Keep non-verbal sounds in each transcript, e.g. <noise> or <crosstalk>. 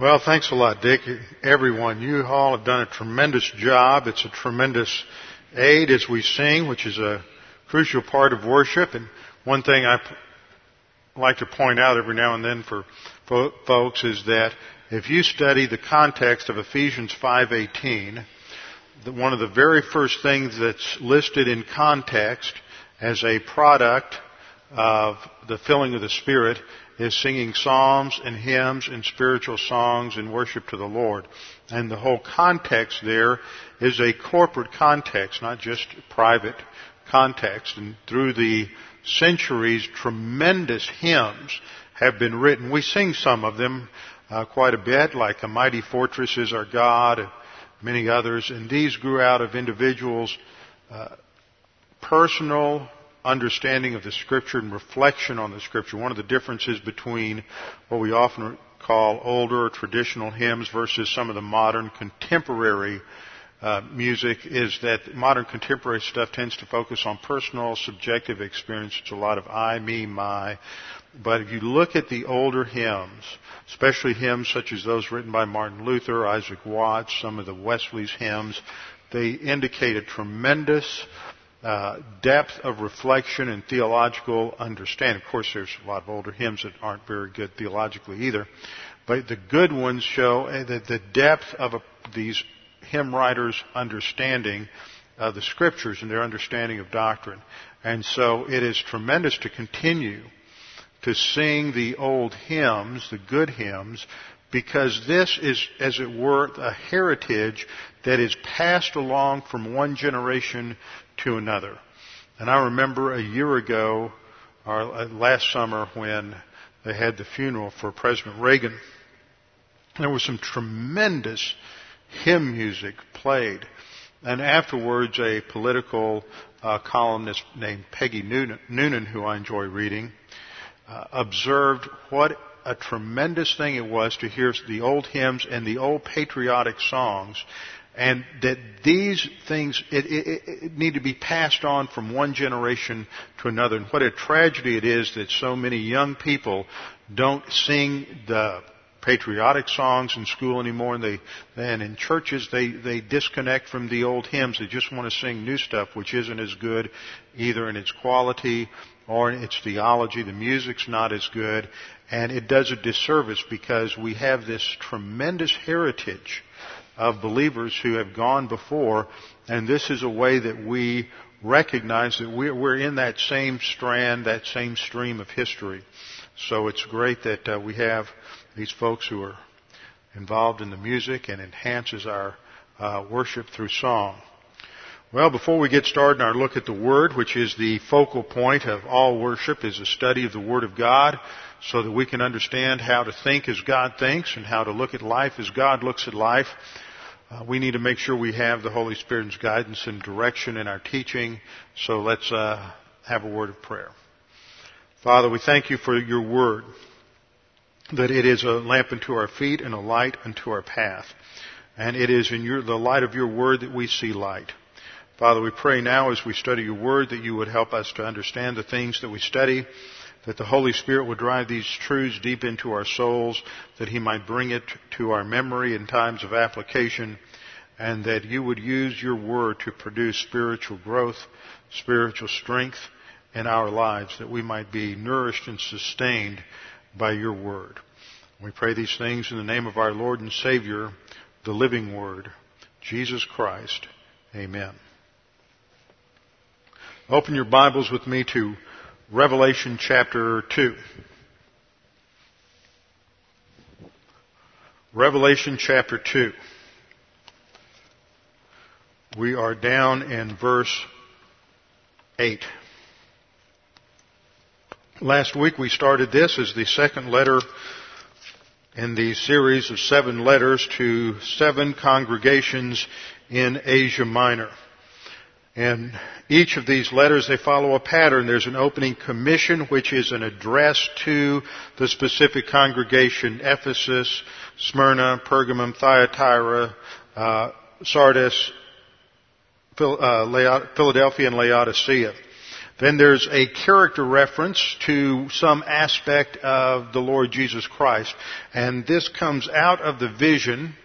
Well, thanks a lot, Dick. Everyone, you all have done a tremendous job. It's a tremendous aid as we sing, which is a crucial part of worship. And one thing I like to point out every now and then for folks is that if you study the context of Ephesians 5:18, one of the very first things that's listed in context as a product of the filling of the Spirit is singing psalms and hymns and spiritual songs in worship to the Lord. And the whole context there is a corporate context, not just private context. And through the centuries, tremendous hymns have been written. We sing some of them uh, quite a bit, like A Mighty Fortress is Our God, and many others. And these grew out of individuals' uh, personal understanding of the scripture and reflection on the scripture. One of the differences between what we often call older or traditional hymns versus some of the modern contemporary uh, music is that modern contemporary stuff tends to focus on personal, subjective experience. It's a lot of I, me, my. But if you look at the older hymns, especially hymns such as those written by Martin Luther, Isaac Watts, some of the Wesley's hymns, they indicate a tremendous uh, depth of reflection and theological understanding. Of course, there's a lot of older hymns that aren't very good theologically either, but the good ones show uh, that the depth of a, these hymn writers' understanding of the scriptures and their understanding of doctrine. And so it is tremendous to continue to sing the old hymns, the good hymns, because this is, as it were, a heritage that is passed along from one generation to another. And I remember a year ago, or uh, last summer, when they had the funeral for President Reagan, there was some tremendous hymn music played. And afterwards, a political uh, columnist named Peggy Noonan, Noonan, who I enjoy reading, uh, observed what a tremendous thing it was to hear the old hymns and the old patriotic songs and that these things it, it, it need to be passed on from one generation to another. And what a tragedy it is that so many young people don't sing the patriotic songs in school anymore, and they and in churches they they disconnect from the old hymns. They just want to sing new stuff, which isn't as good either in its quality or in its theology. The music's not as good, and it does a disservice because we have this tremendous heritage of believers who have gone before, and this is a way that we recognize that we're in that same strand, that same stream of history. So it's great that uh, we have these folks who are involved in the music and enhances our uh, worship through song. Well, before we get started in our look at the Word, which is the focal point of all worship, is a study of the Word of God, so that we can understand how to think as God thinks and how to look at life as God looks at life. Uh, we need to make sure we have the Holy Spirit's guidance and direction in our teaching. So let's uh, have a word of prayer. Father, we thank you for your word, that it is a lamp unto our feet and a light unto our path. And it is in your, the light of your word that we see light. Father, we pray now as we study your word that you would help us to understand the things that we study that the Holy Spirit would drive these truths deep into our souls, that He might bring it to our memory in times of application, and that you would use your word to produce spiritual growth, spiritual strength in our lives, that we might be nourished and sustained by your word. We pray these things in the name of our Lord and Savior, the living word, Jesus Christ. Amen. Open your Bibles with me to Revelation chapter 2. Revelation chapter 2. We are down in verse 8. Last week we started this as the second letter in the series of seven letters to seven congregations in Asia Minor. And each of these letters, they follow a pattern. There's an opening commission, which is an address to the specific congregation, Ephesus, Smyrna, Pergamum, Thyatira, uh, Sardis, uh, Philadelphia, and Laodicea. Then there's a character reference to some aspect of the Lord Jesus Christ. And this comes out of the vision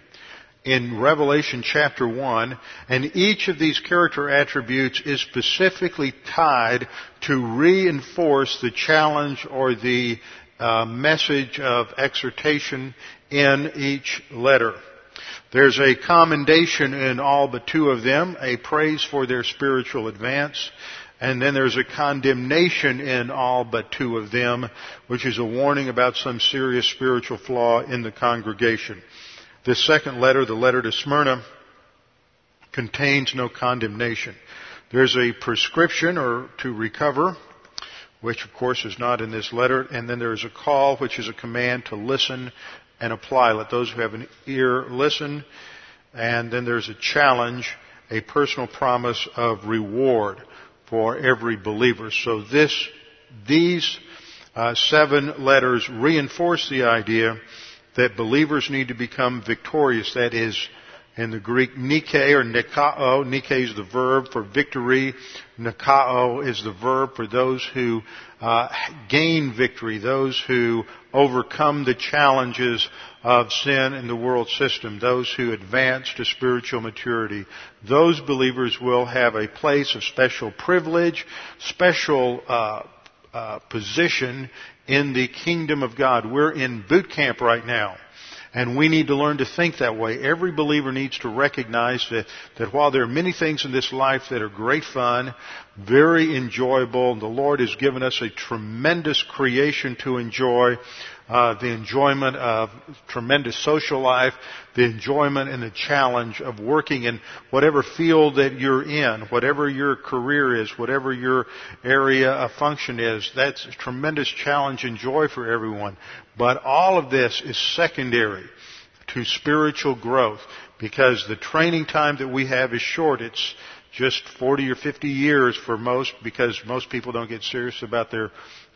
in Revelation chapter 1, and each of these character attributes is specifically tied to reinforce the challenge or the uh, message of exhortation in each letter. There's a commendation in all but two of them, a praise for their spiritual advance, and then there's a condemnation in all but two of them, which is a warning about some serious spiritual flaw in the congregation. This second letter, the letter to Smyrna, contains no condemnation. There's a prescription or to recover, which of course is not in this letter, and then there's a call, which is a command to listen and apply. Let those who have an ear listen. And then there's a challenge, a personal promise of reward for every believer. So this, these uh, seven letters reinforce the idea that believers need to become victorious. That is, in the Greek, Nike or Nikao. Nike is the verb for victory. Nikao is the verb for those who uh, gain victory, those who overcome the challenges of sin in the world system, those who advance to spiritual maturity. Those believers will have a place of special privilege, special uh, uh, position in the kingdom of God. We're in boot camp right now. And we need to learn to think that way. Every believer needs to recognize that, that while there are many things in this life that are great fun, very enjoyable, and the Lord has given us a tremendous creation to enjoy, uh, the enjoyment of tremendous social life, the enjoyment and the challenge of working in whatever field that you're in, whatever your career is, whatever your area of function is. That's a tremendous challenge and joy for everyone. But all of this is secondary to spiritual growth because the training time that we have is short. It's just 40 or 50 years for most because most people don't get serious about their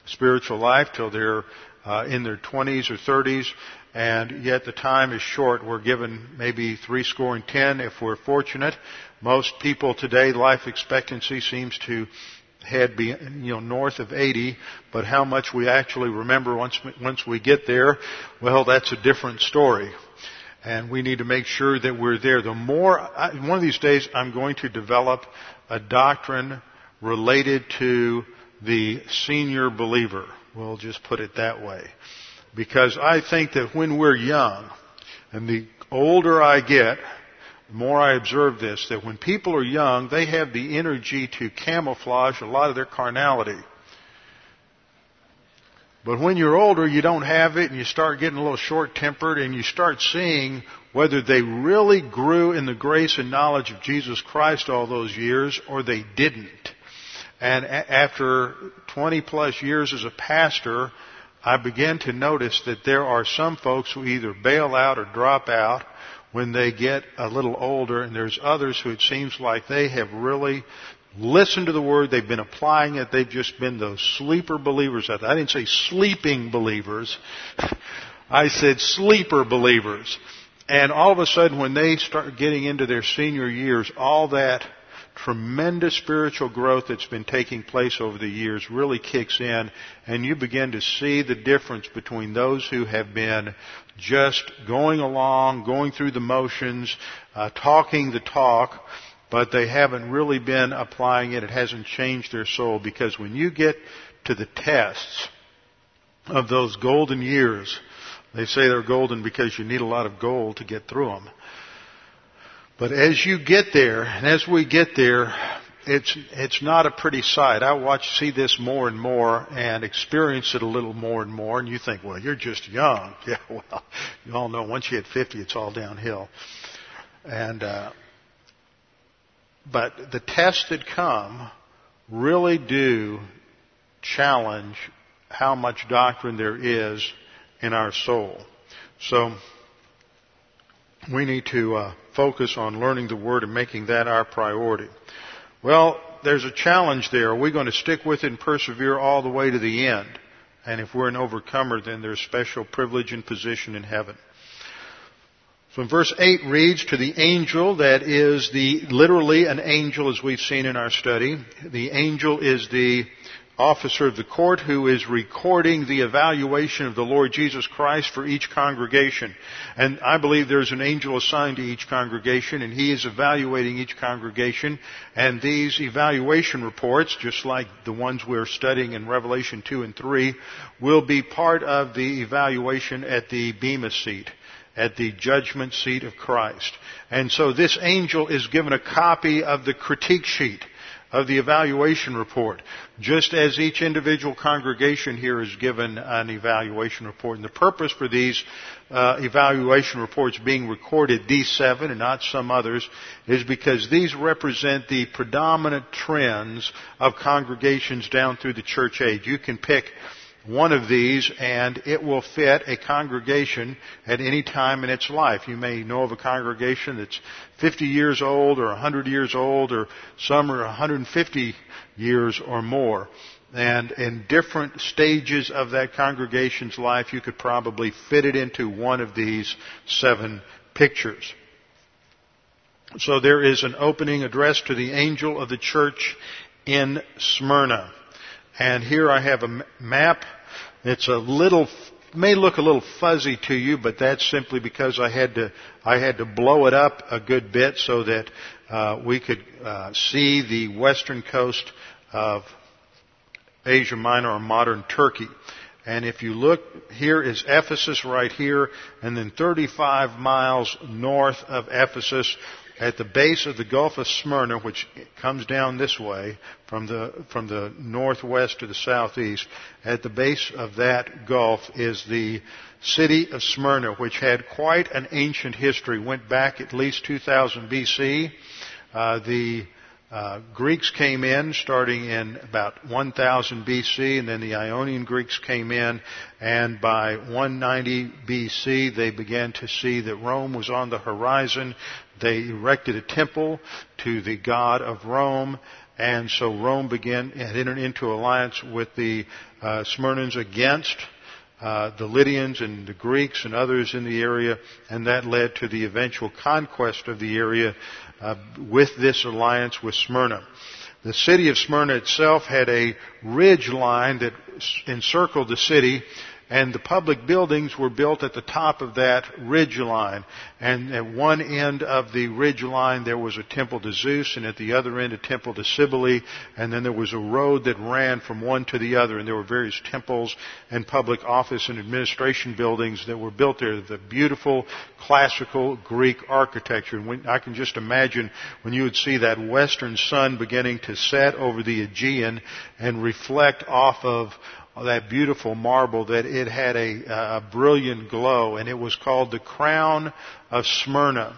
spiritual life till they're uh, in their 20s or 30s, and yet the time is short. We're given maybe three score and ten if we're fortunate. Most people today, life expectancy seems to head be, you know, north of 80, but how much we actually remember once, once we get there, well, that's a different story. And we need to make sure that we're there. The more, I, one of these days I'm going to develop a doctrine related to the senior believer. We'll just put it that way. Because I think that when we're young, and the older I get, the more I observe this, that when people are young, they have the energy to camouflage a lot of their carnality. But when you're older, you don't have it and you start getting a little short tempered and you start seeing whether they really grew in the grace and knowledge of Jesus Christ all those years or they didn't. And after 20 plus years as a pastor, I began to notice that there are some folks who either bail out or drop out when they get a little older, and there's others who it seems like they have really listened to the word, they've been applying it, they've just been those sleeper believers. I didn't say sleeping believers. I said sleeper believers. And all of a sudden when they start getting into their senior years, all that tremendous spiritual growth that's been taking place over the years really kicks in and you begin to see the difference between those who have been just going along, going through the motions, uh, talking the talk, but they haven't really been applying it. It hasn't changed their soul because when you get to the tests of those golden years, they say they're golden because you need a lot of gold to get through them. But as you get there, and as we get there, it's it's not a pretty sight. I watch see this more and more and experience it a little more and more. And you think, well, you're just young. <laughs> Yeah, well, you all know once you hit 50, it's all downhill. And uh, but the tests that come really do challenge how much doctrine there is in our soul. So we need to uh, focus on learning the Word and making that our priority. Well, there's a challenge there. Are we going to stick with it and persevere all the way to the end? And if we're an overcomer, then there's special privilege and position in heaven. So in verse 8 reads, to the angel that is the, literally an angel as we've seen in our study. The angel is the officer of the court who is recording the evaluation of the Lord Jesus Christ for each congregation. And I believe there's an angel assigned to each congregation and he is evaluating each congregation. And these evaluation reports, just like the ones we're studying in Revelation 2 and 3, will be part of the evaluation at the Bema seat at the judgment seat of Christ. And so this angel is given a copy of the critique sheet of the evaluation report, just as each individual congregation here is given an evaluation report. And the purpose for these uh, evaluation reports being recorded, these seven and not some others, is because these represent the predominant trends of congregations down through the church age. You can pick one of these and it will fit a congregation at any time in its life. You may know of a congregation that's 50 years old or 100 years old or some are 150 years or more. And in different stages of that congregation's life, you could probably fit it into one of these seven pictures. So there is an opening address to the angel of the church in Smyrna. And here I have a map it's a little, may look a little fuzzy to you, but that's simply because I had to, I had to blow it up a good bit so that uh, we could uh, see the western coast of Asia Minor or modern Turkey. And if you look, here is Ephesus right here, and then 35 miles north of Ephesus at the base of the Gulf of Smyrna, which comes down this way from the, from the northwest to the southeast, at the base of that gulf is the city of Smyrna, which had quite an ancient history, went back at least 2000 BC. Uh, the uh, Greeks came in starting in about 1000 BC, and then the Ionian Greeks came in, and by 190 BC they began to see that Rome was on the horizon. They erected a temple to the god of Rome, and so Rome began had entered into alliance with the uh, Smyrnans against uh, the Lydians and the Greeks and others in the area, and that led to the eventual conquest of the area uh, with this alliance with Smyrna. The city of Smyrna itself had a ridge line that encircled the city and the public buildings were built at the top of that ridge line. And at one end of the ridge line there was a temple to Zeus, and at the other end a temple to Cybele, and then there was a road that ran from one to the other, and there were various temples and public office and administration buildings that were built there. The beautiful classical Greek architecture. And when, I can just imagine when you would see that western sun beginning to set over the Aegean and reflect off of that beautiful marble that it had a, a brilliant glow and it was called the crown of Smyrna.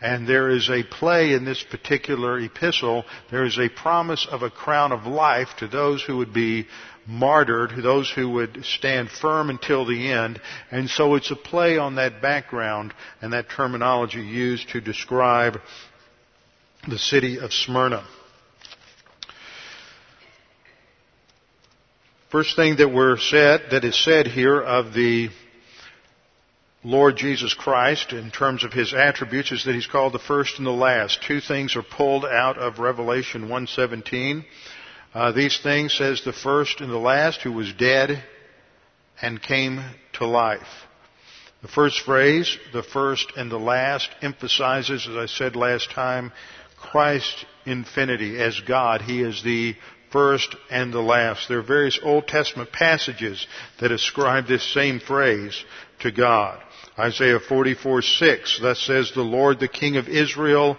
And there is a play in this particular epistle. There is a promise of a crown of life to those who would be martyred, to those who would stand firm until the end. And so it's a play on that background and that terminology used to describe the city of Smyrna. First thing that we're said, that is said here of the Lord Jesus Christ in terms of his attributes is that he's called the first and the last. Two things are pulled out of Revelation 117. Uh, these things says the first and the last who was dead and came to life. The first phrase, the first and the last, emphasizes, as I said last time, Christ's infinity as God. He is the first and the last. There are various Old Testament passages that ascribe this same phrase to God. Isaiah 44, 6, thus says the Lord, the King of Israel,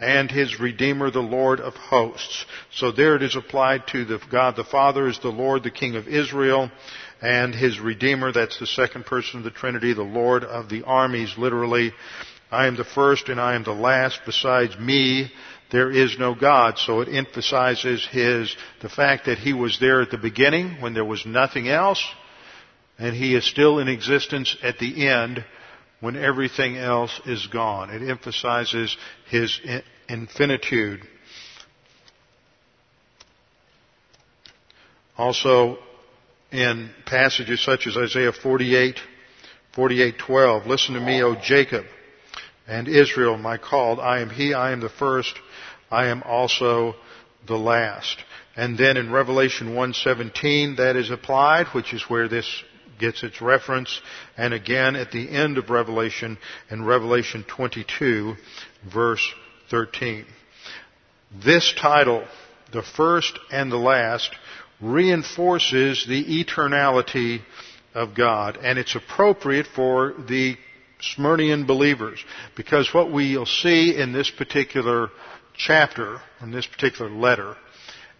and his Redeemer, the Lord of hosts. So there it is applied to the God the Father is the Lord, the King of Israel, and his Redeemer, that's the second person of the Trinity, the Lord of the armies, literally. I am the first and I am the last. Besides me, there is no God. So it emphasizes his, the fact that he was there at the beginning when there was nothing else, and he is still in existence at the end when everything else is gone. It emphasizes his infinitude. Also, in passages such as Isaiah 48, 48:12, listen to me, O Jacob, and Israel my called. I am he, I am the first, I am also the last. And then in Revelation 1:17 that is applied, which is where this gets its reference. And again at the end of Revelation in Revelation 22 verse 13. This title, the first and the last, reinforces the eternality of God. And it's appropriate for the Smyrnian believers. Because what we'll see in this particular chapter, in this particular letter,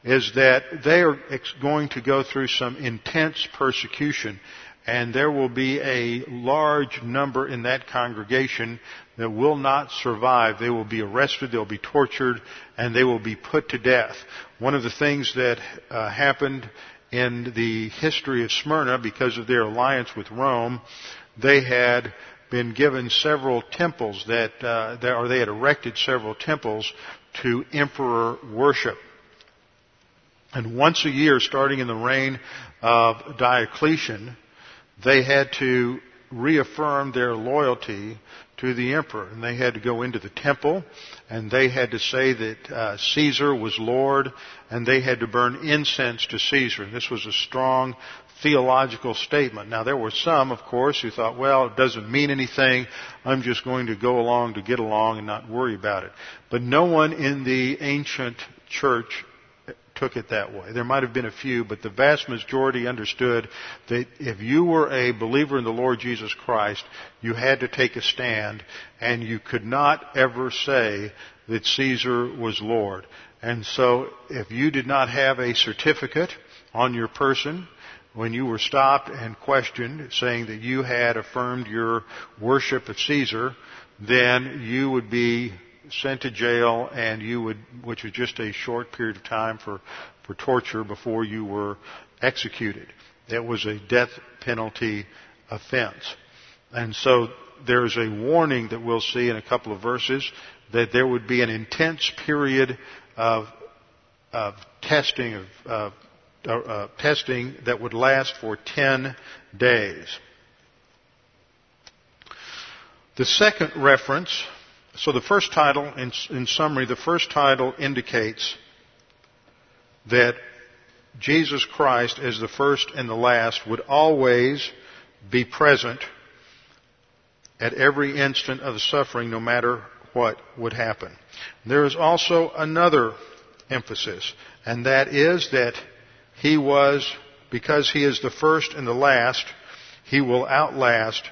is that they are going to go through some intense persecution and there will be a large number in that congregation that will not survive. They will be arrested, they'll be tortured, and they will be put to death. One of the things that uh, happened in the history of Smyrna because of their alliance with Rome, they had been given several temples that, uh, or they had erected several temples to emperor worship. And once a year, starting in the reign of Diocletian, they had to reaffirm their loyalty to the emperor. And they had to go into the temple and they had to say that uh, Caesar was Lord and they had to burn incense to Caesar. And this was a strong theological statement. Now there were some, of course, who thought, well, it doesn't mean anything. I'm just going to go along to get along and not worry about it. But no one in the ancient church took it that way. There might have been a few, but the vast majority understood that if you were a believer in the Lord Jesus Christ, you had to take a stand and you could not ever say that Caesar was Lord. And so if you did not have a certificate on your person, when you were stopped and questioned, saying that you had affirmed your worship of Caesar, then you would be sent to jail and you would, which was just a short period of time for, for torture before you were executed. It was a death penalty offense. And so there's a warning that we'll see in a couple of verses that there would be an intense period of, of testing, of, of uh, uh, testing that would last for 10 days. The second reference, so the first title, in, in summary, the first title indicates that Jesus Christ, as the first and the last, would always be present at every instant of the suffering, no matter what would happen. There is also another emphasis, and that is that he was, because he is the first and the last, he will outlast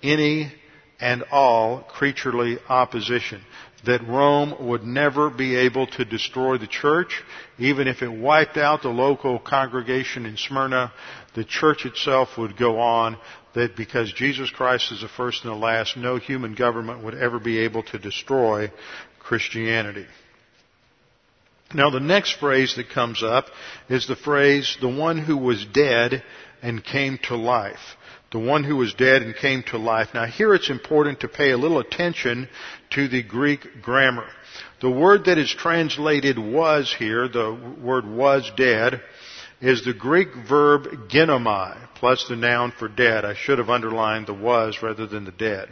any and all creaturely opposition. That Rome would never be able to destroy the church, even if it wiped out the local congregation in Smyrna, the church itself would go on, that because Jesus Christ is the first and the last, no human government would ever be able to destroy Christianity. Now the next phrase that comes up is the phrase, the one who was dead and came to life. The one who was dead and came to life. Now here it's important to pay a little attention to the Greek grammar. The word that is translated was here, the word was dead, is the Greek verb ginomai, plus the noun for dead. I should have underlined the was rather than the dead.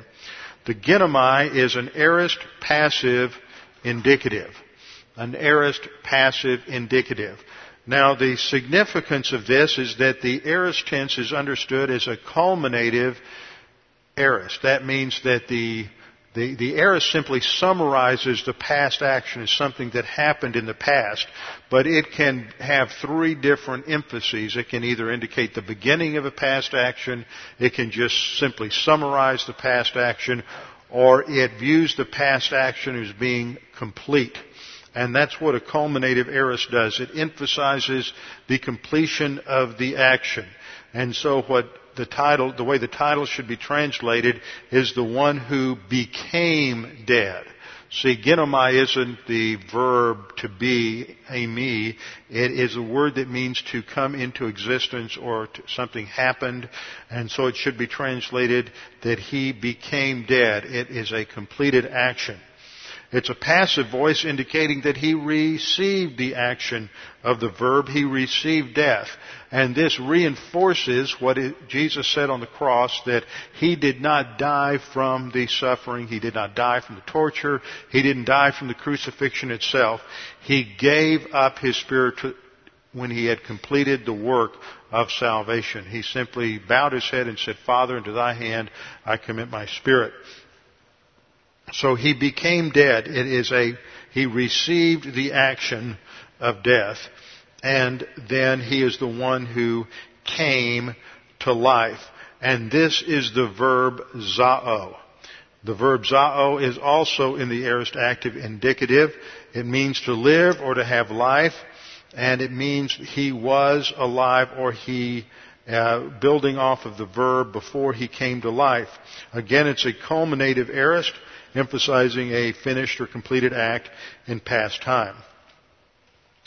The ginomai is an aorist passive indicative an aorist passive indicative. Now the significance of this is that the aorist tense is understood as a culminative aorist. That means that the the, the aorist simply summarizes the past action as something that happened in the past, but it can have three different emphases. It can either indicate the beginning of a past action, it can just simply summarize the past action, or it views the past action as being complete. And that's what a culminative aorist does. It emphasizes the completion of the action. And so what the title, the way the title should be translated is the one who became dead. See, ginomai isn't the verb to be, eimi. It is a word that means to come into existence or to, something happened. And so it should be translated that he became dead. It is a completed action. It's a passive voice indicating that he received the action of the verb. He received death. And this reinforces what Jesus said on the cross that he did not die from the suffering. He did not die from the torture. He didn't die from the crucifixion itself. He gave up his spirit when he had completed the work of salvation. He simply bowed his head and said, Father, into thy hand I commit my spirit. So he became dead. It is a, he received the action of death. And then he is the one who came to life. And this is the verb zao. The verb zao is also in the aorist active indicative. It means to live or to have life. And it means he was alive or he uh, building off of the verb before he came to life. Again, it's a culminative aorist emphasizing a finished or completed act in past time.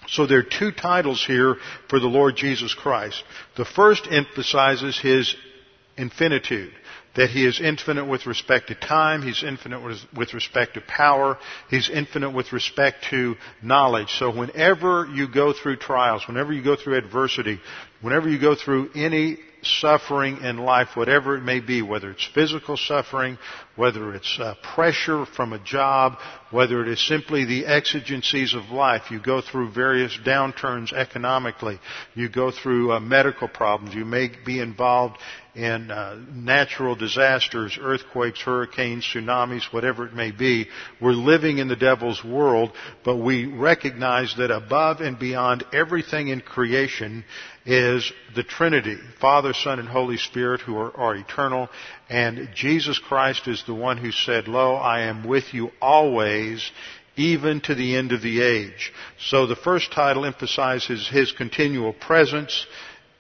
So there are two titles here for the Lord Jesus Christ. The first emphasizes his infinitude that he is infinite with respect to time, he's infinite with, respect to power, he's infinite with respect to knowledge. So whenever you go through trials, whenever you go through adversity, whenever you go through any suffering in life, whatever it may be, whether it's physical suffering, whether it's uh, pressure from a job, whether it is simply the exigencies of life. You go through various downturns economically. You go through uh, medical problems. You may be involved in uh, natural disasters, earthquakes, hurricanes, tsunamis, whatever it may be. We're living in the devil's world, but we recognize that above and beyond everything in creation is the Trinity, Father, Son, and Holy Spirit who are, are eternal, and Jesus Christ is the one who said, Lo, I am with you always, even to the end of the age. So the first title emphasizes his continual presence,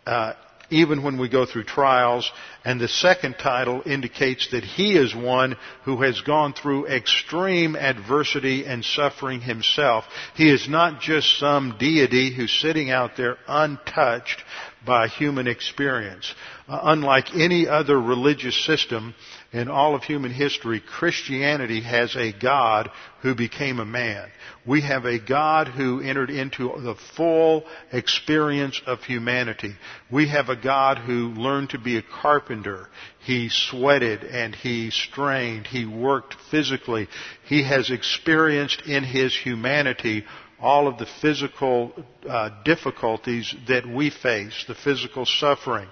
uh, even when we go through trials. And the second title indicates that he is one who has gone through extreme adversity and suffering himself. He is not just some deity who's sitting out there untouched by human experience. Uh, unlike any other religious system, in all of human history, Christianity has a God who became a man. We have a God who entered into the full experience of humanity. We have a God who learned to be a carpenter. He sweated and he strained. He worked physically. He has experienced in his humanity all of the physical uh, difficulties that we face, the physical suffering.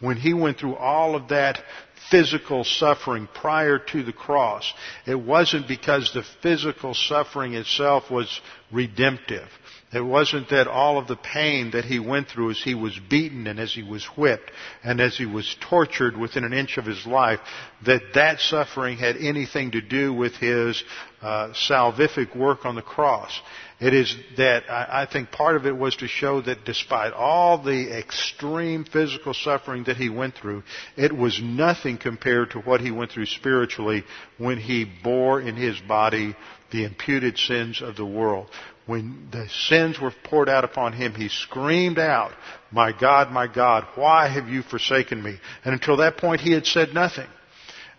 When he went through all of that physical suffering prior to the cross. It wasn't because the physical suffering itself was redemptive. It wasn't that all of the pain that he went through as he was beaten and as he was whipped and as he was tortured within an inch of his life, that that suffering had anything to do with his uh, salvific work on the cross. It is that I think part of it was to show that despite all the extreme physical suffering that he went through, it was nothing compared to what he went through spiritually when he bore in his body the imputed sins of the world. When the sins were poured out upon him, he screamed out, My God, my God, why have you forsaken me? And until that point, he had said nothing.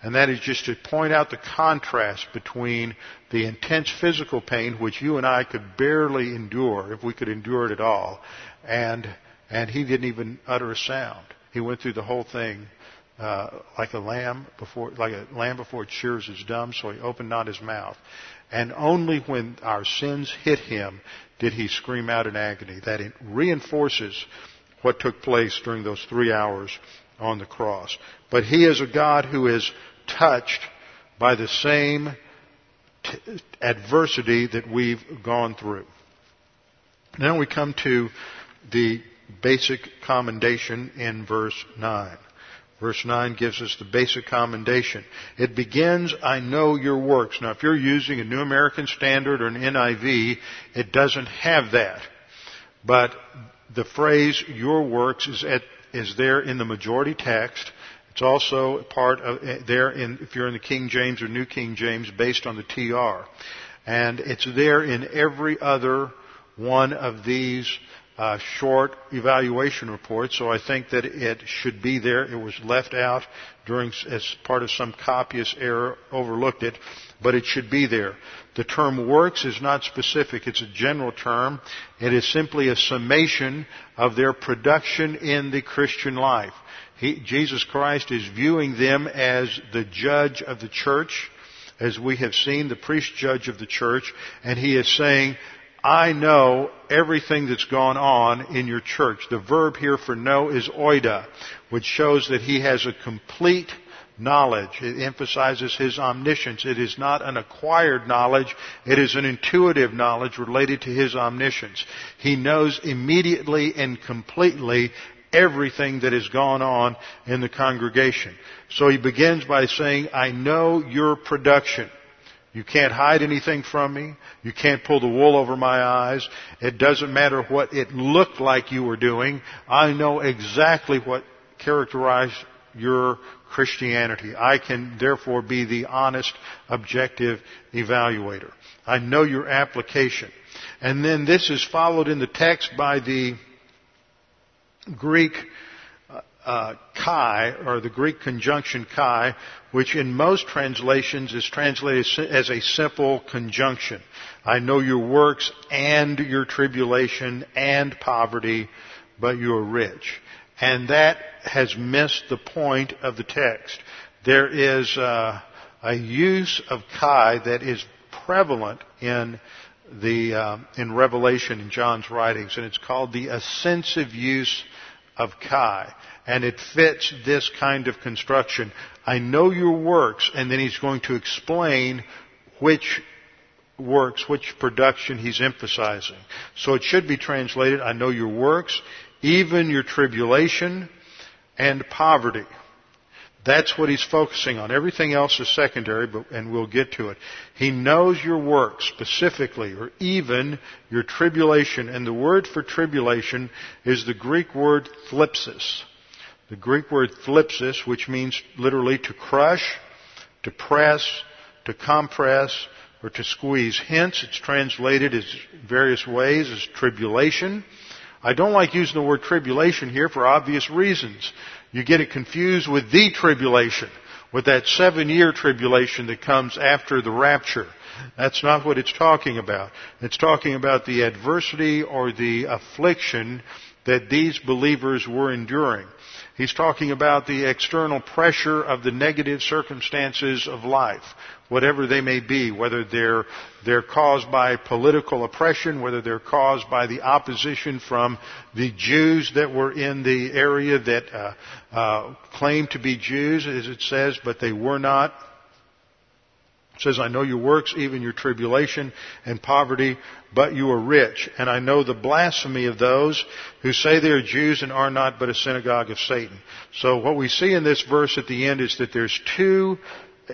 And that is just to point out the contrast between the intense physical pain, which you and I could barely endure, if we could endure it at all, and, and he didn't even utter a sound. He went through the whole thing uh, like a lamb before, like a lamb before it shears is dumb, so he opened not his mouth. And only when our sins hit him did he scream out in agony. That it reinforces what took place during those three hours on the cross. But he is a God who is touched by the same t- adversity that we've gone through. Now we come to the basic commendation in verse 9. Verse 9 gives us the basic commendation. It begins, I know your works. Now if you're using a New American Standard or an NIV, it doesn't have that. But the phrase, your works, is, at, is there in the majority text. It's also part of eh, there in, if you're in the King James or New King James based on the TR. And it's there in every other one of these uh, short evaluation reports, so I think that it should be there. It was left out during, as part of some copyist error, overlooked it, but it should be there. The term works is not specific. It's a general term. It is simply a summation of their production in the Christian life. He, Jesus Christ is viewing them as the judge of the church, as we have seen, the priest judge of the church, and he is saying, I know everything that's gone on in your church. The verb here for know is oida, which shows that he has a complete knowledge. It emphasizes his omniscience. It is not an acquired knowledge. It is an intuitive knowledge related to his omniscience. He knows immediately and completely everything that has gone on in the congregation. So he begins by saying, I know your production. You can't hide anything from me. You can't pull the wool over my eyes. It doesn't matter what it looked like you were doing. I know exactly what characterized your Christianity. I can therefore be the honest, objective evaluator. I know your application. And then this is followed in the text by the Greek uh, kai, or the Greek conjunction kai, which in most translations is translated as a simple conjunction. I know your works and your tribulation and poverty, but you are rich. And that has missed the point of the text. There is uh, a use of kai that is prevalent in the uh, in Revelation in John's writings, and it's called the ascensive use of kai and it fits this kind of construction. I know your works, and then he's going to explain which works, which production he's emphasizing. So it should be translated, I know your works, even your tribulation and poverty. That's what he's focusing on. Everything else is secondary, but, and we'll get to it. He knows your work specifically, or even your tribulation. And the word for tribulation is the Greek word thlipsis. The Greek word thlipsis, which means literally to crush, to press, to compress, or to squeeze. Hence, it's translated as various ways as tribulation. I don't like using the word tribulation here for obvious reasons. You get it confused with the tribulation, with that seven year tribulation that comes after the rapture. That's not what it's talking about. It's talking about the adversity or the affliction that these believers were enduring. He's talking about the external pressure of the negative circumstances of life, whatever they may be, whether they're, they're caused by political oppression, whether they're caused by the opposition from the Jews that were in the area that uh, uh, claimed to be Jews, as it says, but they were not. It says, I know your works, even your tribulation and poverty, but you are rich. And I know the blasphemy of those who say they are Jews and are not, but a synagogue of Satan. So what we see in this verse at the end is that there's two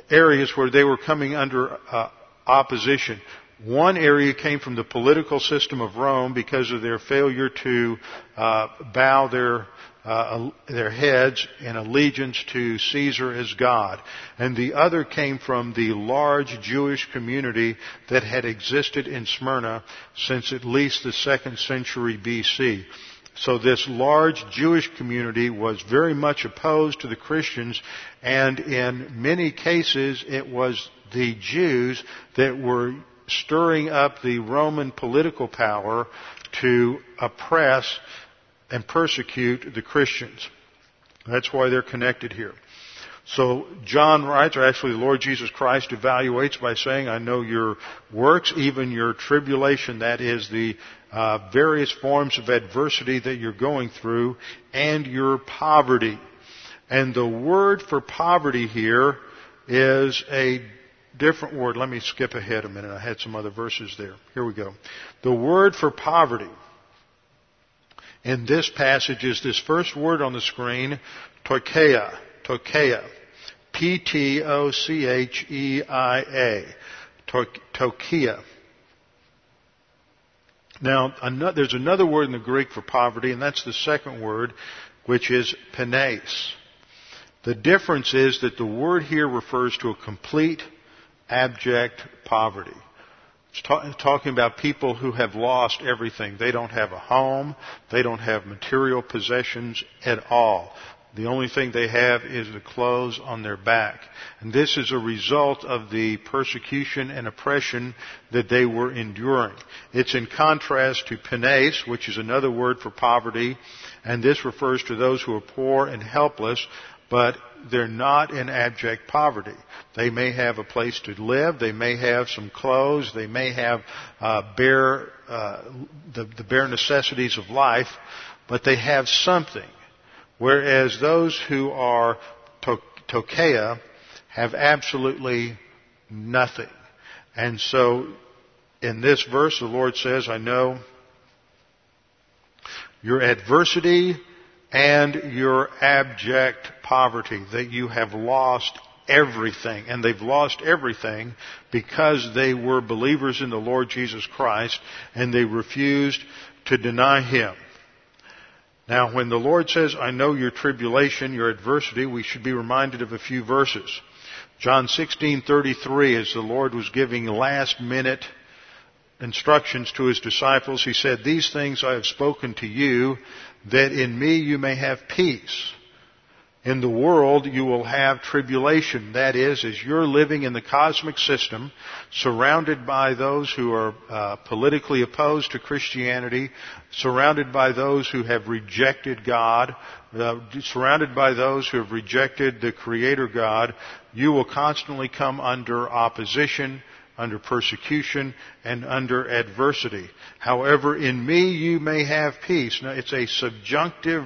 areas where they were coming under uh, opposition. One area came from the political system of Rome because of their failure to uh, bow their uh, their heads in allegiance to Caesar as God. And the other came from the large Jewish community that had existed in Smyrna since at least the second century BC. So this large Jewish community was very much opposed to the Christians and in many cases it was the Jews that were stirring up the Roman political power to oppress and persecute the Christians. That's why they're connected here. So John writes, or actually the Lord Jesus Christ evaluates by saying, I know your works, even your tribulation, that is the uh, various forms of adversity that you're going through, and your poverty. And the word for poverty here is a different word. Let me skip ahead a minute. I had some other verses there. Here we go. The word for poverty in this passage is this first word on the screen, ptocheia. Ptocheia. P-T-O-C-H-E-I-A. Ptocheia. Now, there's another word in the Greek for poverty, and that's the second word, which is penes. The difference is that the word here refers to a complete, abject poverty. It's ta- talking about people who have lost everything. They don't have a home. They don't have material possessions at all. The only thing they have is the clothes on their back. And this is a result of the persecution and oppression that they were enduring. It's in contrast to penes, which is another word for poverty, and this refers to those who are poor and helpless, but they're not in abject poverty. They may have a place to live, they may have some clothes, they may have uh, bare, uh, the, the bare necessities of life, but they have something. Whereas those who are to- ptocheia have absolutely nothing. And so in this verse, the Lord says, I know your adversity and your abject poverty, that you have lost everything. And they've lost everything because they were believers in the Lord Jesus Christ and they refused to deny Him. Now, when the Lord says, I know your tribulation, your adversity, we should be reminded of a few verses. John 16:33 as the Lord was giving last minute instructions to his disciples, he said, "These things I have spoken to you that in me you may have peace." In the world you will have tribulation. That is, as you're living in the cosmic system, surrounded by those who are uh, politically opposed to Christianity, surrounded by those who have rejected God, uh, surrounded by those who have rejected the Creator God, you will constantly come under opposition, under persecution, and under adversity. However, in me you may have peace. Now, it's a subjunctive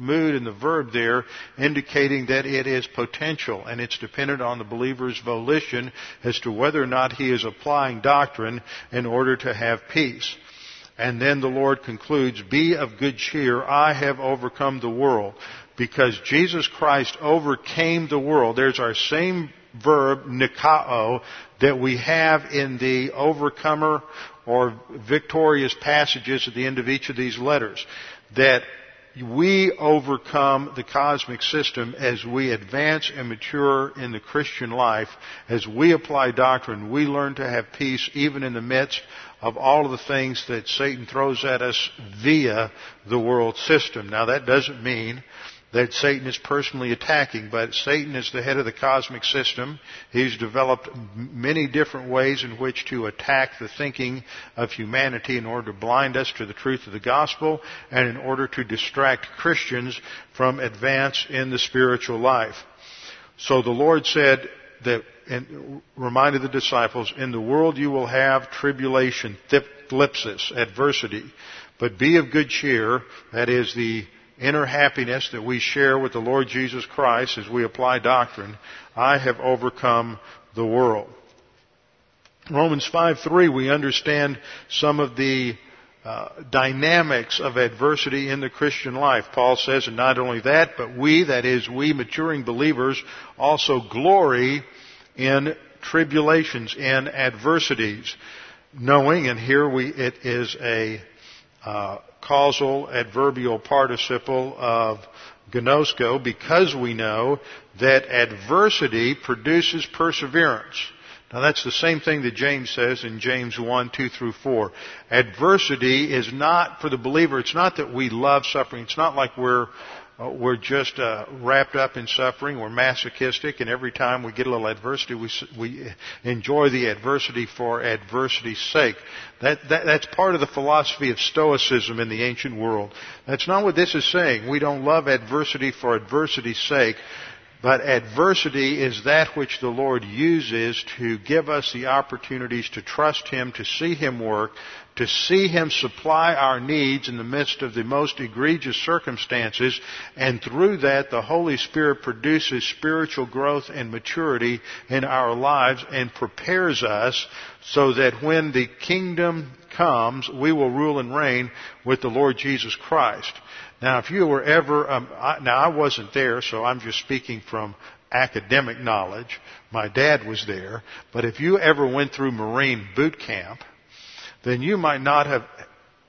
mood in the verb there indicating that it is potential and it's dependent on the believer's volition as to whether or not he is applying doctrine in order to have peace. And then the Lord concludes, be of good cheer, I have overcome the world. Because Jesus Christ overcame the world. There's our same verb, nikao, that we have in the overcomer or victorious passages at the end of each of these letters. That we overcome the cosmic system as we advance and mature in the Christian life. As we apply doctrine, we learn to have peace even in the midst of all of the things that Satan throws at us via the world system. Now that doesn't mean that Satan is personally attacking, but Satan is the head of the cosmic system. He's developed many different ways in which to attack the thinking of humanity in order to blind us to the truth of the gospel and in order to distract Christians from advance in the spiritual life. So the Lord said that and reminded the disciples, in the world you will have tribulation, thlipsis, adversity, but be of good cheer, that is the inner happiness that we share with the Lord Jesus Christ as we apply doctrine, I have overcome the world. Romans 5:3 we understand some of the uh, dynamics of adversity in the Christian life. Paul says, and not only that, but we, that is, we maturing believers, also glory in tribulations, in adversities, knowing, and here we, it is a uh, causal adverbial participle of gnosko because we know that adversity produces perseverance. Now that's the same thing that James says in James 1, 2 through 4. Adversity is not, for the believer, it's not that we love suffering. It's not like we're we're just uh, wrapped up in suffering. We're masochistic, and every time we get a little adversity, we we enjoy the adversity for adversity's sake. That, that that's part of the philosophy of Stoicism in the ancient world. That's not what this is saying. We don't love adversity for adversity's sake. But adversity is that which the Lord uses to give us the opportunities to trust Him, to see Him work, to see Him supply our needs in the midst of the most egregious circumstances, and through that the Holy Spirit produces spiritual growth and maturity in our lives and prepares us so that when the kingdom comes, we will rule and reign with the Lord Jesus Christ. Now, if you were ever, um, I, now I wasn't there, so I'm just speaking from academic knowledge. My dad was there, but if you ever went through Marine boot camp, then you might not have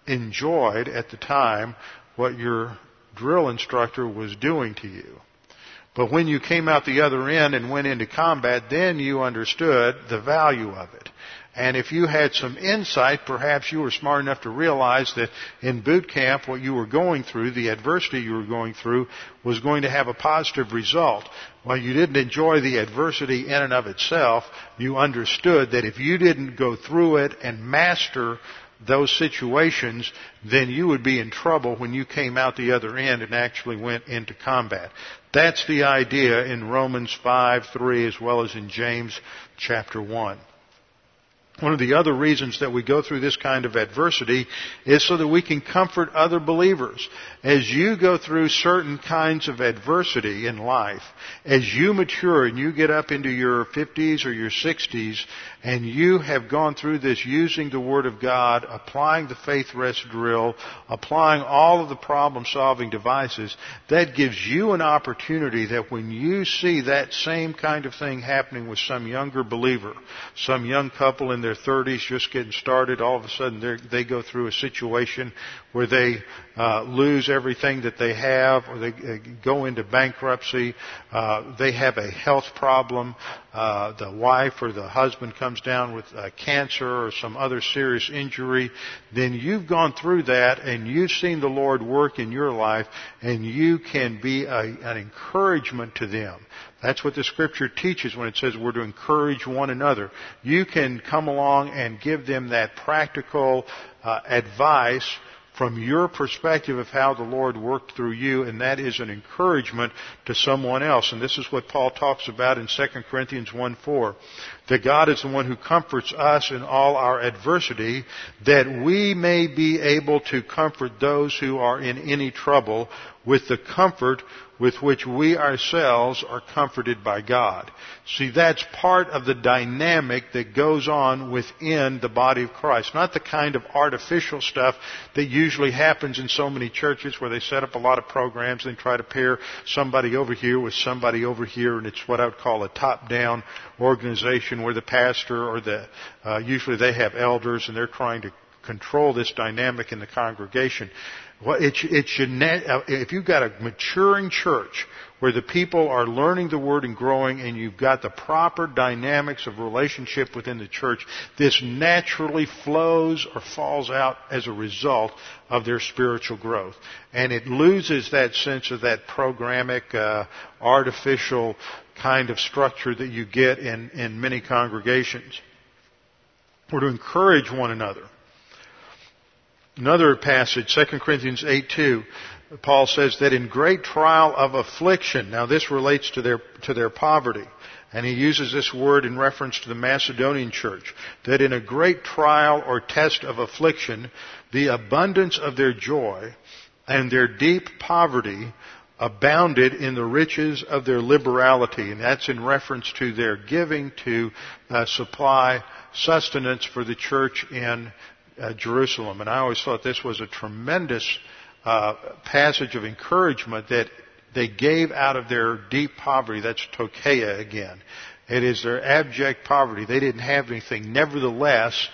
enjoyed at the time what your drill instructor was doing to you. But when you came out the other end and went into combat, then you understood the value of it. And if you had some insight, perhaps you were smart enough to realize that in boot camp, what you were going through, the adversity you were going through, was going to have a positive result. While you didn't enjoy the adversity in and of itself, you understood that if you didn't go through it and master those situations, then you would be in trouble when you came out the other end and actually went into combat. That's the idea in Romans 5, 3, as well as in James chapter 1. One of the other reasons that we go through this kind of adversity is so that we can comfort other believers. As you go through certain kinds of adversity in life, as you mature and you get up into your 50s or your 60s, and you have gone through this using the Word of God, applying the faith rest drill, applying all of the problem solving devices, that gives you an opportunity that when you see that same kind of thing happening with some younger believer, some young couple in their 30s just getting started, all of a sudden they go through a situation where they uh, lose everything that they have, or they go into bankruptcy. Uh, they have a health problem. Uh, the wife or the husband comes down with uh, cancer or some other serious injury. Then you've gone through that, and you've seen the Lord work in your life, and you can be a, an encouragement to them. That's what the scripture teaches when it says we're to encourage one another. You can come along and give them that practical uh, advice from your perspective of how the Lord worked through you, and that is an encouragement to someone else. And this is what Paul talks about in 2 Corinthians 1 4. That God is the one who comforts us in all our adversity, that we may be able to comfort those who are in any trouble with the comfort with which we ourselves are comforted by God. See, that's part of the dynamic that goes on within the body of Christ. Not the kind of artificial stuff that usually happens in so many churches where they set up a lot of programs and try to pair somebody over here with somebody over here and it's what I would call a top-down organization where the pastor or the, uh, usually they have elders and they're trying to control this dynamic in the congregation. Well, it, it should, uh, if you've got a maturing church where the people are learning the word and growing and you've got the proper dynamics of relationship within the church, this naturally flows or falls out as a result of their spiritual growth. And it loses that sense of that programmatic, uh, artificial kind of structure that you get in, in many congregations. We're to encourage one another. Another passage, 2 Corinthians 8 2, Paul says that in great trial of affliction, now this relates to their, to their poverty, and he uses this word in reference to the Macedonian church, that in a great trial or test of affliction, the abundance of their joy and their deep poverty abounded in the riches of their liberality. And that's in reference to their giving to uh, supply sustenance for the church in uh, Jerusalem. And I always thought this was a tremendous uh, passage of encouragement that they gave out of their deep poverty. That's ptocheia again. It is their abject poverty. They didn't have anything. Nevertheless,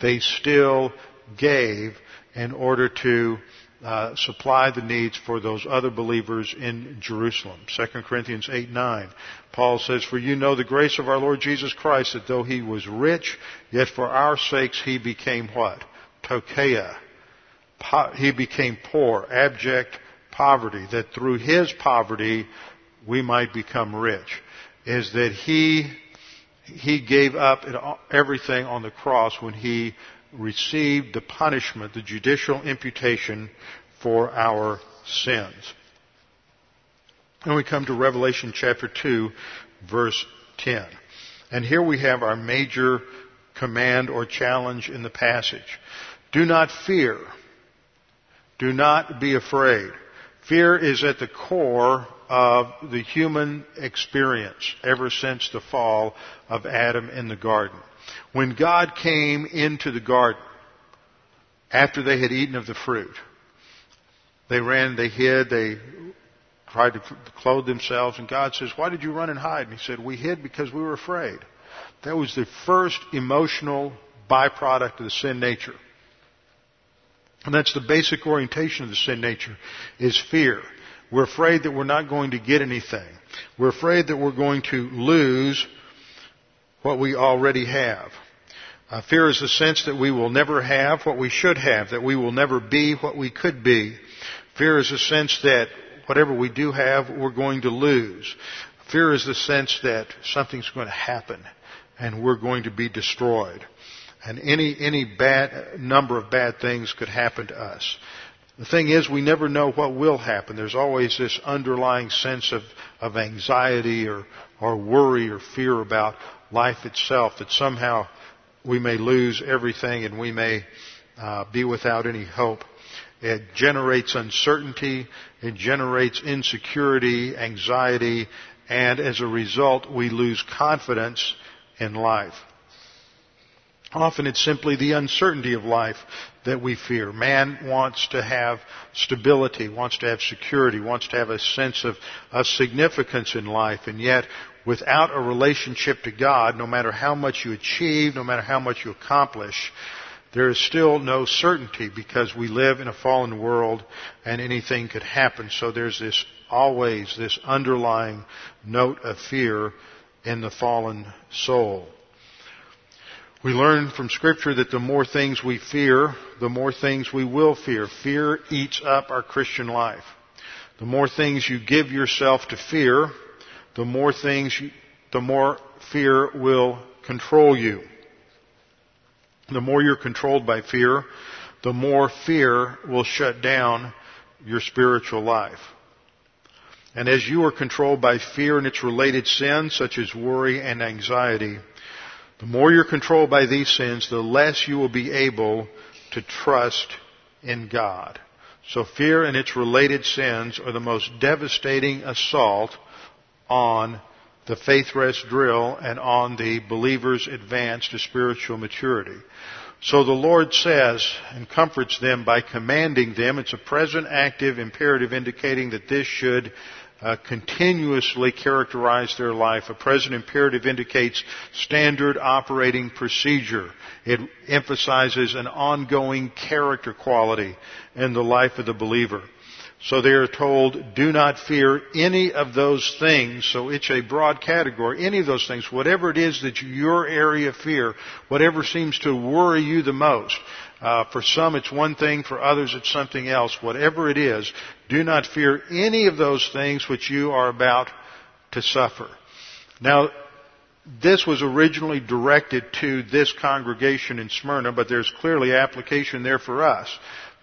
they still gave in order to uh, supply the needs for those other believers in Jerusalem. 2 Corinthians 8 9. Paul says, For you know the grace of our Lord Jesus Christ, that though he was rich, yet for our sakes he became what? Ptocheia. Po- he became poor, abject poverty, that through his poverty we might become rich. Is that he, he gave up everything on the cross when he received the punishment, the judicial imputation for our sins. And we come to Revelation chapter 2, verse 10. And here we have our major command or challenge in the passage. Do not fear. Do not be afraid. Fear is at the core of the human experience ever since the fall of Adam in the garden. When God came into the garden, after they had eaten of the fruit, they ran, they hid, they tried to clothe themselves, and God says, Why did you run and hide? And he said, We hid because we were afraid. That was the first emotional byproduct of the sin nature. And that's the basic orientation of the sin nature, is fear. We're afraid that we're not going to get anything. We're afraid that we're going to lose what we already have. Uh, fear is the sense that we will never have what we should have, that we will never be what we could be. Fear is the sense that whatever we do have, we're going to lose. Fear is the sense that something's going to happen and we're going to be destroyed. And any, any bad, number of bad things could happen to us. The thing is, we never know what will happen. There's always this underlying sense of, of anxiety or, or worry or fear about life itself that somehow we may lose everything and we may uh, be without any hope. It generates uncertainty, it generates insecurity, anxiety, and as a result, we lose confidence in life. Often it's simply the uncertainty of life that we fear. Man wants to have stability, wants to have security, wants to have a sense of, of significance in life, and yet without a relationship to God, no matter how much you achieve, no matter how much you accomplish, there is still no certainty because we live in a fallen world and anything could happen. So there's this always this underlying note of fear in the fallen soul. We learn from scripture that the more things we fear, the more things we will fear. Fear eats up our Christian life. The more things you give yourself to fear, the more things, you, the more fear will control you. The more you're controlled by fear, the more fear will shut down your spiritual life. And as you are controlled by fear and its related sins, such as worry and anxiety, the more you're controlled by these sins, the less you will be able to trust in God. So fear and its related sins are the most devastating assault on the faith rest drill and on the believer's advance to spiritual maturity. So the Lord says and comforts them by commanding them. It's a present active imperative indicating that this should uh, continuously characterize their life. A present imperative indicates standard operating procedure. It emphasizes an ongoing character quality in the life of the believer. So they are told, do not fear any of those things. So it's a broad category. Any of those things, whatever it is that your area of fear, whatever seems to worry you the most. Uh, for some it's one thing, for others it's something else. Whatever it is, do not fear any of those things which you are about to suffer. Now, this was originally directed to this congregation in Smyrna, but there's clearly application there for us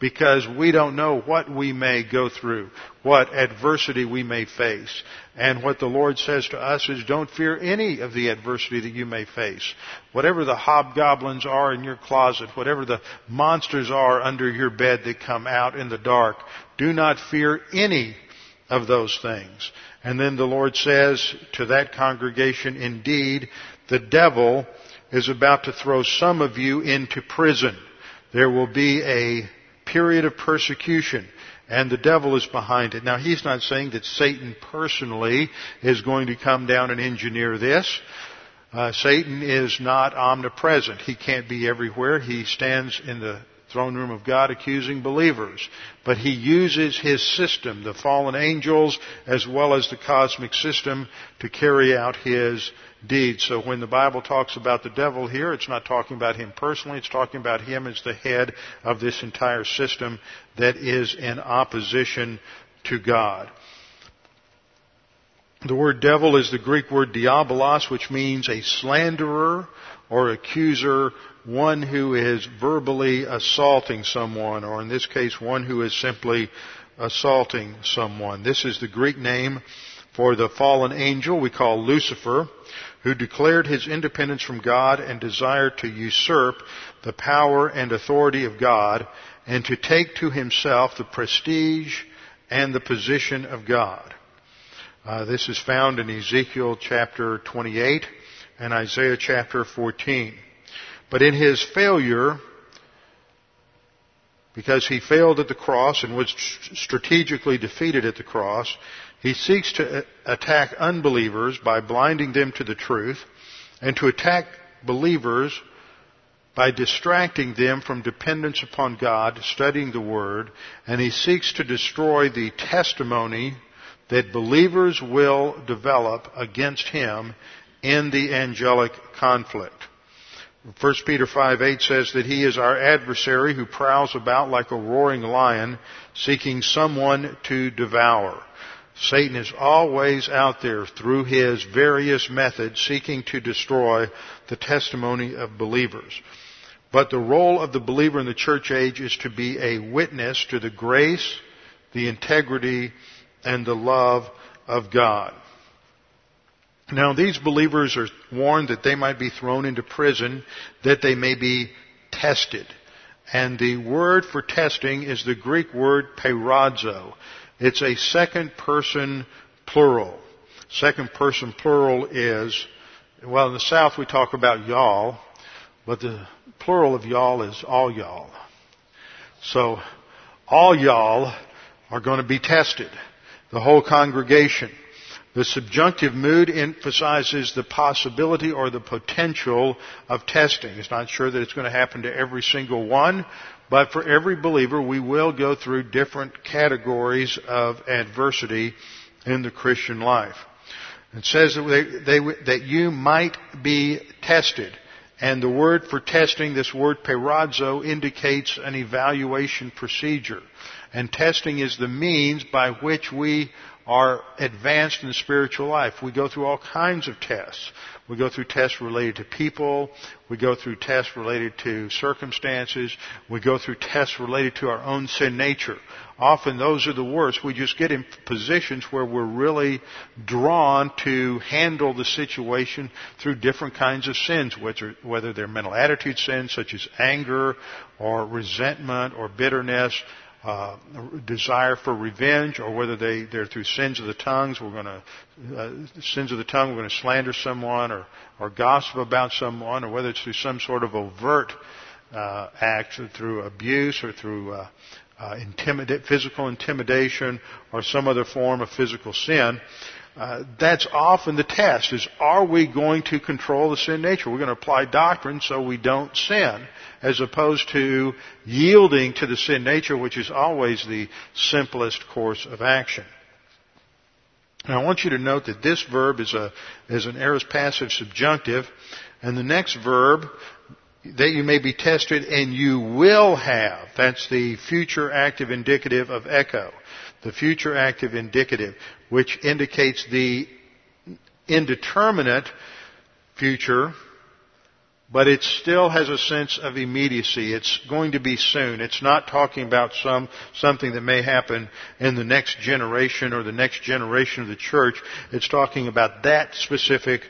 because we don't know what we may go through, what adversity we may face. And what the Lord says to us is don't fear any of the adversity that you may face. Whatever the hobgoblins are in your closet, whatever the monsters are under your bed that come out in the dark, do not fear any of those things. And then the Lord says to that congregation, indeed, the devil is about to throw some of you into prison. There will be a period of persecution and the devil is behind it. Now he's not saying that Satan personally is going to come down and engineer this. Uh, Satan is not omnipresent. He can't be everywhere. He stands in the throne room of God accusing believers. But he uses his system, the fallen angels as well as the cosmic system, to carry out his deeds. So when the Bible talks about the devil here, it's not talking about him personally, it's talking about him as the head of this entire system that is in opposition to God. The word devil is the Greek word diabolos, which means a slanderer or accuser one who is verbally assaulting someone, or in this case, one who is simply assaulting someone. This is the Greek name for the fallen angel we call Lucifer, who declared his independence from God and desired to usurp the power and authority of God and to take to himself the prestige and the position of God. Uh, this is found in Ezekiel chapter 28 and Isaiah chapter 14. But in his failure, because he failed at the cross and was strategically defeated at the cross, he seeks to attack unbelievers by blinding them to the truth and to attack believers by distracting them from dependence upon God, studying the Word, and he seeks to destroy the testimony that believers will develop against him in the angelic conflict. 1 Peter 5 8 says that he is our adversary who prowls about like a roaring lion seeking someone to devour. Satan is always out there through his various methods seeking to destroy the testimony of believers. But the role of the believer in the church age is to be a witness to the grace, the integrity, and the love of God. Now these believers are warned that they might be thrown into prison, that they may be tested. And the word for testing is the Greek word peirazo. It's a second person plural. Second person plural is, well in the South we talk about y'all, but the plural of y'all is all y'all. So, all y'all are going to be tested. The whole congregation. The subjunctive mood emphasizes the possibility or the potential of testing. It's not sure that it's going to happen to every single one, but for every believer, we will go through different categories of adversity in the Christian life. It says that, they, they, that you might be tested. And the word for testing, this word peirazo, indicates an evaluation procedure. And testing is the means by which we are advanced in the spiritual life. We go through all kinds of tests. We go through tests related to people. We go through tests related to circumstances. We go through tests related to our own sin nature. Often those are the worst. We just get in positions where we're really drawn to handle the situation through different kinds of sins, whether, whether they're mental attitude sins such as anger or resentment or bitterness uh, desire for revenge, or whether they they're through sins of the tongues. We're going to uh, sins of the tongue. We're going to slander someone or or gossip about someone, or whether it's through some sort of overt uh, act, through abuse or through uh, uh, intimidate, physical intimidation or some other form of physical sin. Uh, that's often the test is are we going to control the sin nature? We're going to apply doctrine so we don't sin as opposed to yielding to the sin nature which is always the simplest course of action. Now I want you to note that this verb is a, is an aorist passive subjunctive and the next verb that you may be tested and you will have. That's the future active indicative of echo the future active indicative, which indicates the indeterminate future, but it still has a sense of immediacy. It's going to be soon. It's not talking about some, something that may happen in the next generation or the next generation of the church. It's talking about that specific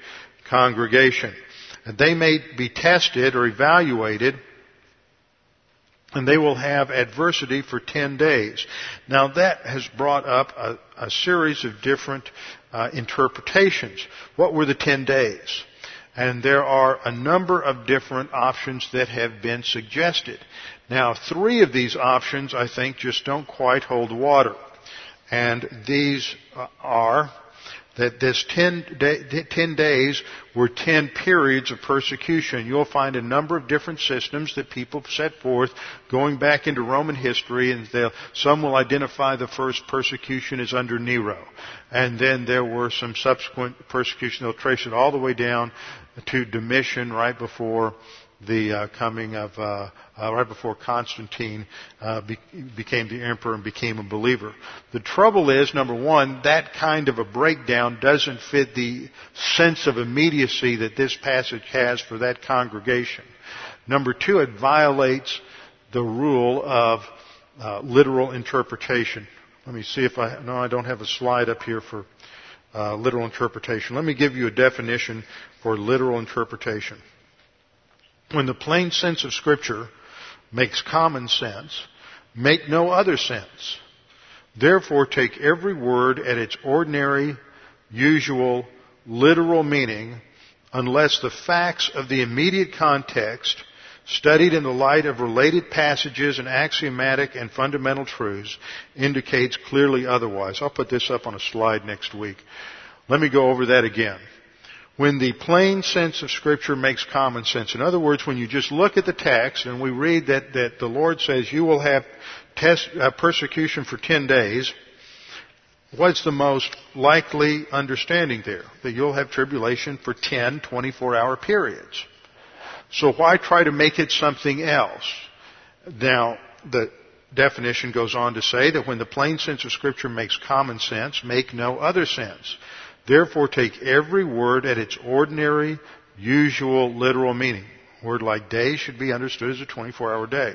congregation. They may be tested or evaluated and they will have adversity for 10 days. Now that has brought up a, a series of different uh, interpretations. What were the 10 days? And there are a number of different options that have been suggested. Now three of these options I think just don't quite hold water. And these uh, are that this 10, day, 10, days were 10 periods of persecution. You'll find a number of different systems that people set forth going back into Roman history and some will identify the first persecution as under Nero. And then there were some subsequent persecution. They'll trace it all the way down to Domitian right before the uh, coming of uh, uh, right before Constantine uh, be- became the emperor and became a believer. The trouble is, number one, that kind of a breakdown doesn't fit the sense of immediacy that this passage has for that congregation. Number two, it violates the rule of uh, literal interpretation. Let me see if I no, I don't have a slide up here for uh, literal interpretation. Let me give you a definition for literal interpretation when the plain sense of Scripture makes common sense, make no other sense. Therefore, take every word at its ordinary, usual, literal meaning, unless the facts of the immediate context, studied in the light of related passages and axiomatic and fundamental truths, indicates clearly otherwise. I'll put this up on a slide next week. Let me go over that again when the plain sense of Scripture makes common sense. In other words, when you just look at the text and we read that, that the Lord says you will have test, uh, persecution for 10 days, what's the most likely understanding there? That you'll have tribulation for 10 24 hour periods. So why try to make it something else? Now, the definition goes on to say that when the plain sense of scripture makes common sense, make no other sense. Therefore take every word at its ordinary, usual, literal meaning. A word like day should be understood as a 24 hour day.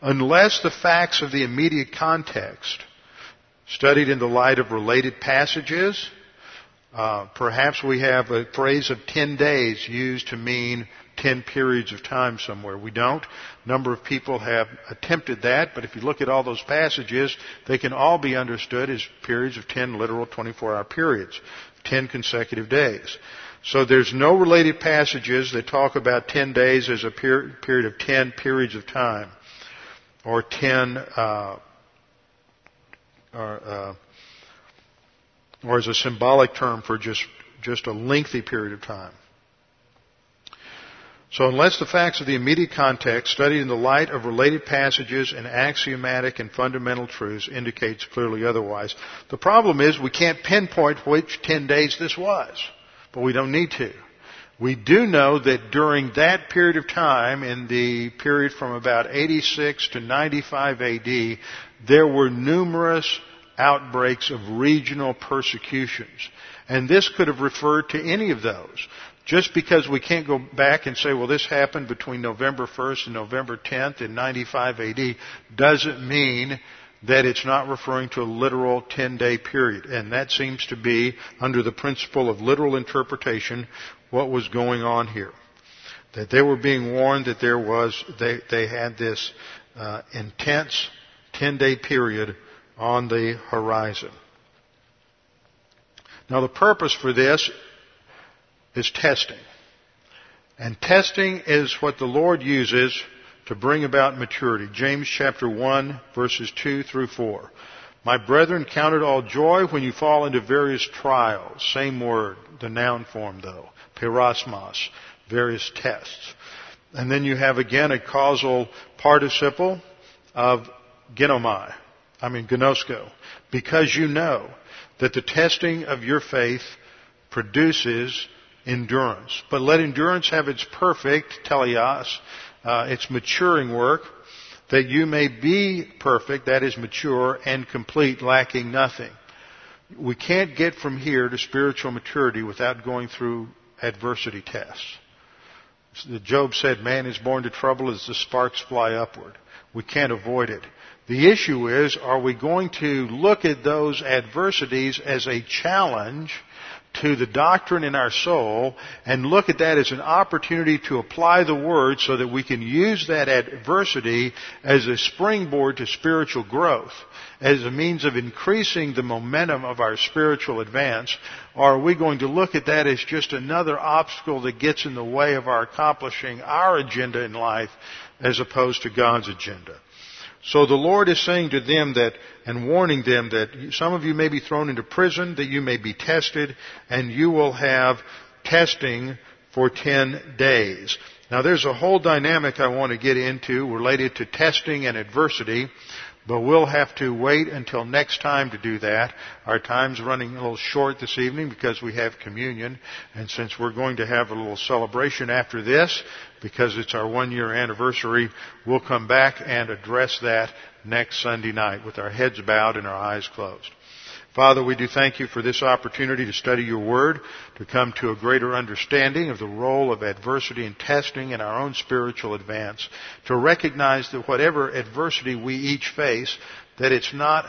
Unless the facts of the immediate context, studied in the light of related passages, uh, perhaps we have a phrase of 10 days used to mean 10 periods of time somewhere. We don't. A number of people have attempted that, but if you look at all those passages, they can all be understood as periods of 10 literal 24 hour periods, 10 consecutive days. So there's no related passages that talk about 10 days as a period of 10 periods of time, or 10, uh, or, uh, or as a symbolic term for just, just a lengthy period of time. So unless the facts of the immediate context, studied in the light of related passages and axiomatic and fundamental truths, indicates clearly otherwise, the problem is we can't pinpoint which 10 days this was. But we don't need to. We do know that during that period of time, in the period from about 86 to 95 AD, there were numerous outbreaks of regional persecutions. And this could have referred to any of those. Just because we can't go back and say, well, this happened between November 1st and November 10th in 95 AD, doesn't mean that it's not referring to a literal 10 day period. And that seems to be, under the principle of literal interpretation, what was going on here. That they were being warned that there was, they, they had this uh, intense 10 day period on the horizon. Now the purpose for this is testing. And testing is what the Lord uses to bring about maturity. James chapter 1 verses 2 through 4. My brethren, count it all joy when you fall into various trials. Same word, the noun form though. Peirasmos. Various tests. And then you have again a causal participle of ginomai. I mean gnosko. Because you know that the testing of your faith produces endurance. But let endurance have its perfect, teleios, uh, its maturing work, that you may be perfect, that is mature and complete, lacking nothing. We can't get from here to spiritual maturity without going through adversity tests. Job said, man is born to trouble as the sparks fly upward. We can't avoid it. The issue is, are we going to look at those adversities as a challenge to the doctrine in our soul and look at that as an opportunity to apply the Word so that we can use that adversity as a springboard to spiritual growth, as a means of increasing the momentum of our spiritual advance, or are we going to look at that as just another obstacle that gets in the way of our accomplishing our agenda in life as opposed to God's agenda? So the Lord is saying to them that, and warning them that some of you may be thrown into prison, that you may be tested, and you will have testing for 10 days. Now there's a whole dynamic I want to get into related to testing and adversity. But we'll have to wait until next time to do that. Our time's running a little short this evening because we have communion. And since we're going to have a little celebration after this, because it's our one year anniversary, we'll come back and address that next Sunday night with our heads bowed and our eyes closed. Father, we do thank you for this opportunity to study your word, to come to a greater understanding of the role of adversity and testing in our own spiritual advance, to recognize that whatever adversity we each face, that it's not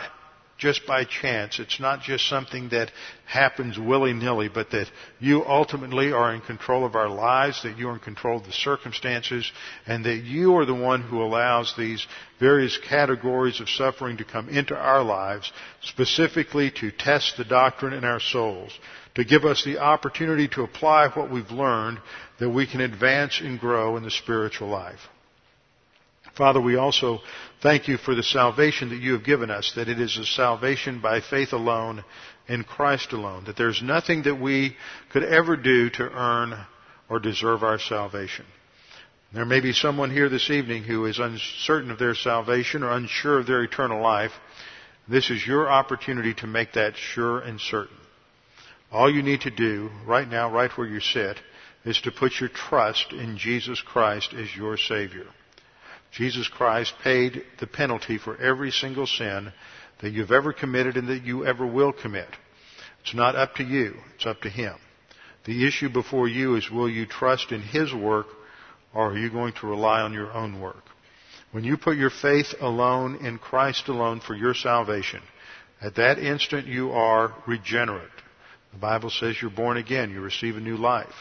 just by chance. It's not just something that happens willy-nilly, but that you ultimately are in control of our lives, that you are in control of the circumstances, and that you are the one who allows these various categories of suffering to come into our lives, specifically to test the doctrine in our souls, to give us the opportunity to apply what we've learned, that we can advance and grow in the spiritual life. Father, we also thank you for the salvation that you have given us, that it is a salvation by faith alone in Christ alone, that there's nothing that we could ever do to earn or deserve our salvation. There may be someone here this evening who is uncertain of their salvation or unsure of their eternal life. This is your opportunity to make that sure and certain. All you need to do right now, right where you sit, is to put your trust in Jesus Christ as your Savior. Jesus Christ paid the penalty for every single sin that you've ever committed and that you ever will commit. It's not up to you, it's up to Him. The issue before you is will you trust in His work or are you going to rely on your own work? When you put your faith alone in Christ alone for your salvation, at that instant you are regenerate. The Bible says you're born again. You receive a new life,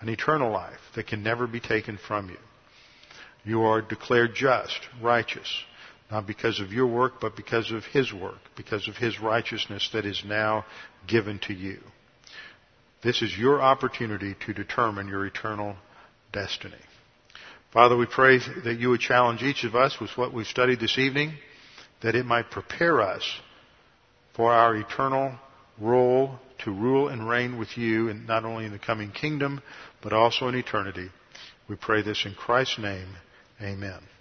an eternal life that can never be taken from you. You are declared just, righteous, not because of your work, but because of His work, because of His righteousness that is now given to you. This is your opportunity to determine your eternal destiny. Father, we pray that you would challenge each of us with what we've studied this evening, that it might prepare us for our eternal role to rule and reign with you, and not only in the coming kingdom, but also in eternity. We pray this in Christ's name. Amen.